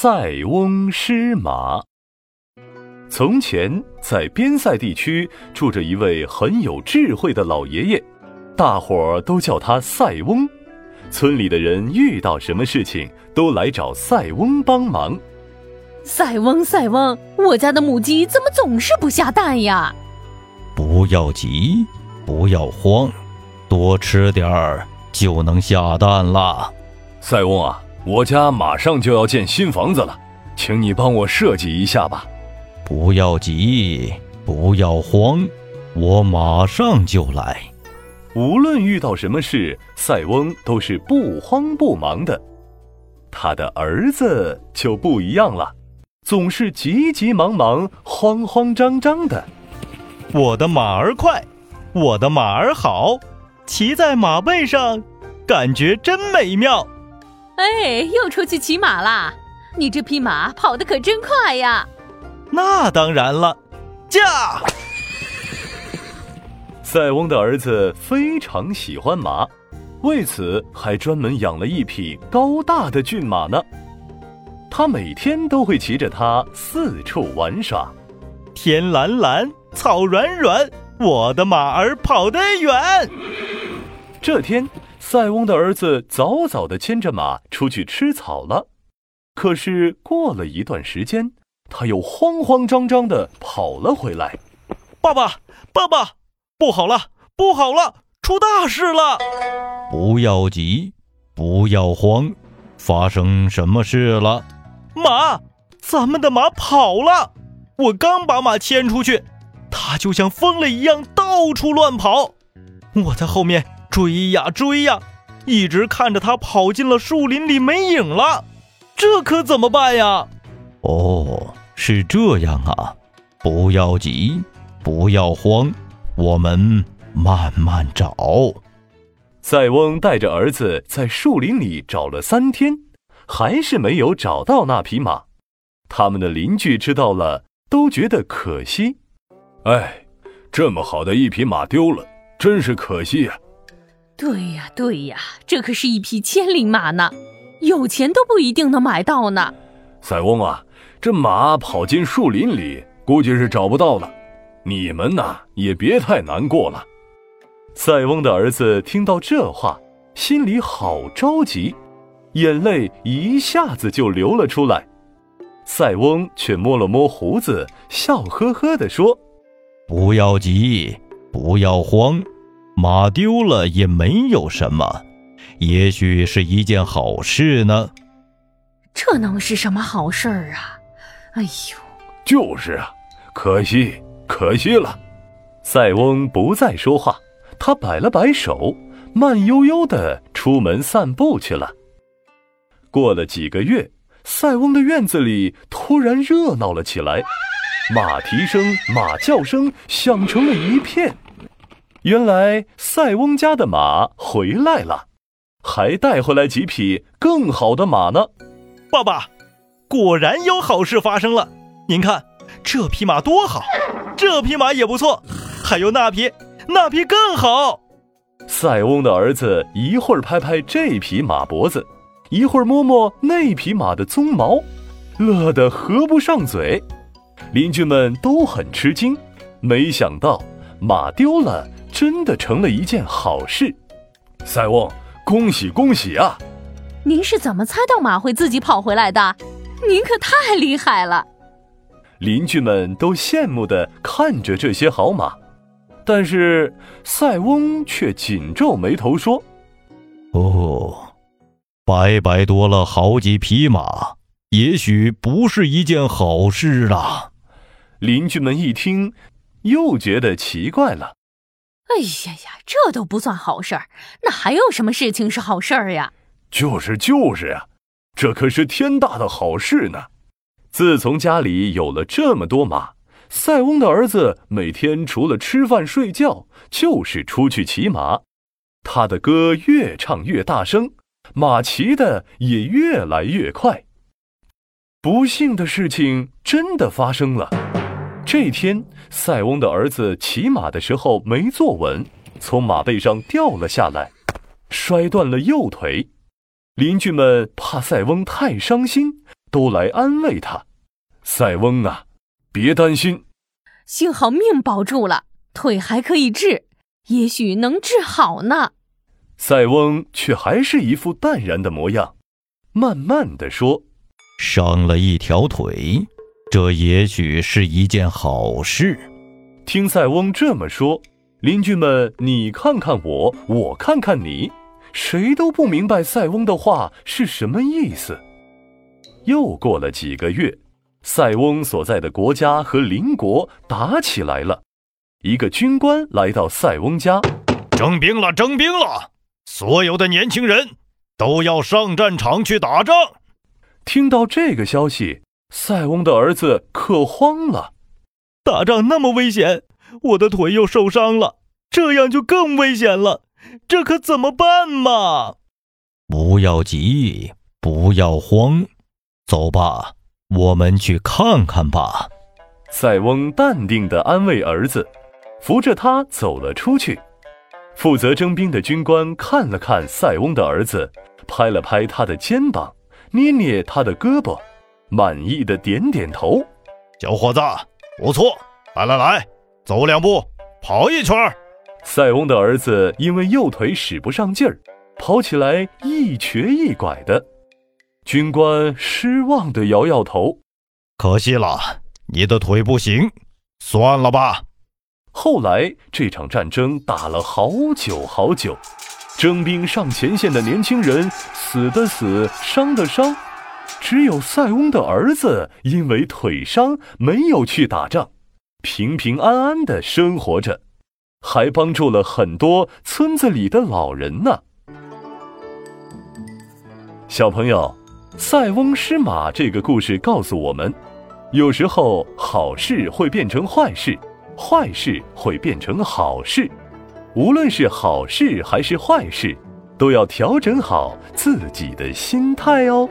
塞翁失马。从前，在边塞地区住着一位很有智慧的老爷爷，大伙儿都叫他塞翁。村里的人遇到什么事情，都来找塞翁帮忙。塞翁，塞翁，我家的母鸡怎么总是不下蛋呀？不要急，不要慌，多吃点儿就能下蛋了。塞翁啊！我家马上就要建新房子了，请你帮我设计一下吧。不要急，不要慌，我马上就来。无论遇到什么事，塞翁都是不慌不忙的。他的儿子就不一样了，总是急急忙忙、慌慌张张的。我的马儿快，我的马儿好，骑在马背上，感觉真美妙。哎，又出去骑马啦！你这匹马跑得可真快呀！那当然了，驾！塞翁的儿子非常喜欢马，为此还专门养了一匹高大的骏马呢。他每天都会骑着它四处玩耍。天蓝蓝，草软软，我的马儿跑得远。这天。塞翁的儿子早早的牵着马出去吃草了，可是过了一段时间，他又慌慌张张的跑了回来。爸爸，爸爸，不好了，不好了，出大事了！不要急，不要慌，发生什么事了？马，咱们的马跑了！我刚把马牵出去，它就像疯了一样到处乱跑，我在后面。追呀追呀，一直看着他跑进了树林里没影了，这可怎么办呀？哦，是这样啊，不要急，不要慌，我们慢慢找。塞翁带着儿子在树林里找了三天，还是没有找到那匹马。他们的邻居知道了，都觉得可惜。哎，这么好的一匹马丢了，真是可惜呀。对呀，对呀，这可是一匹千里马呢，有钱都不一定能买到呢。塞翁啊，这马跑进树林里，估计是找不到了。你们呐，也别太难过了。塞翁的儿子听到这话，心里好着急，眼泪一下子就流了出来。塞翁却摸了摸胡子，笑呵呵地说：“不要急，不要慌。”马丢了也没有什么，也许是一件好事呢。这能是什么好事儿啊？哎呦，就是啊，可惜，可惜了。塞翁不再说话，他摆了摆手，慢悠悠的出门散步去了。过了几个月，塞翁的院子里突然热闹了起来，马蹄声、马叫声响成了一片。原来塞翁家的马回来了，还带回来几匹更好的马呢。爸爸，果然有好事发生了。您看，这匹马多好，这匹马也不错，还有那匹，那匹更好。塞翁的儿子一会儿拍拍这匹马脖子，一会儿摸摸那匹马的鬃毛，乐得合不上嘴。邻居们都很吃惊，没想到马丢了。真的成了一件好事，塞翁，恭喜恭喜啊！您是怎么猜到马会自己跑回来的？您可太厉害了！邻居们都羡慕的看着这些好马，但是塞翁却紧皱眉头说：“哦，白白多了好几匹马，也许不是一件好事啦。”邻居们一听，又觉得奇怪了。哎呀呀，这都不算好事儿，那还有什么事情是好事儿呀？就是就是呀，这可是天大的好事呢！自从家里有了这么多马，塞翁的儿子每天除了吃饭睡觉，就是出去骑马。他的歌越唱越大声，马骑的也越来越快。不幸的事情真的发生了。这天，塞翁的儿子骑马的时候没坐稳，从马背上掉了下来，摔断了右腿。邻居们怕塞翁太伤心，都来安慰他：“塞翁啊，别担心，幸好命保住了，腿还可以治，也许能治好呢。”塞翁却还是一副淡然的模样，慢慢的说：“伤了一条腿，这也许是一件好事。”听塞翁这么说，邻居们你看看我，我看看你，谁都不明白塞翁的话是什么意思。又过了几个月，塞翁所在的国家和邻国打起来了，一个军官来到塞翁家，征兵了，征兵了。所有的年轻人都要上战场去打仗。听到这个消息，塞翁的儿子可慌了。打仗那么危险，我的腿又受伤了，这样就更危险了。这可怎么办嘛？不要急，不要慌，走吧，我们去看看吧。塞翁淡定地安慰儿子，扶着他走了出去。负责征兵的军官看了看塞翁的儿子，拍了拍他的肩膀，捏捏他的胳膊，满意的点点头：“小伙子，不错！来来来，走两步，跑一圈。”塞翁的儿子因为右腿使不上劲儿，跑起来一瘸一拐的。军官失望的摇摇头：“可惜了，你的腿不行，算了吧。”后来这场战争打了好久好久，征兵上前线的年轻人死的死，伤的伤，只有塞翁的儿子因为腿伤没有去打仗，平平安安的生活着，还帮助了很多村子里的老人呢。小朋友，塞翁失马这个故事告诉我们，有时候好事会变成坏事。坏事会变成好事，无论是好事还是坏事，都要调整好自己的心态哦。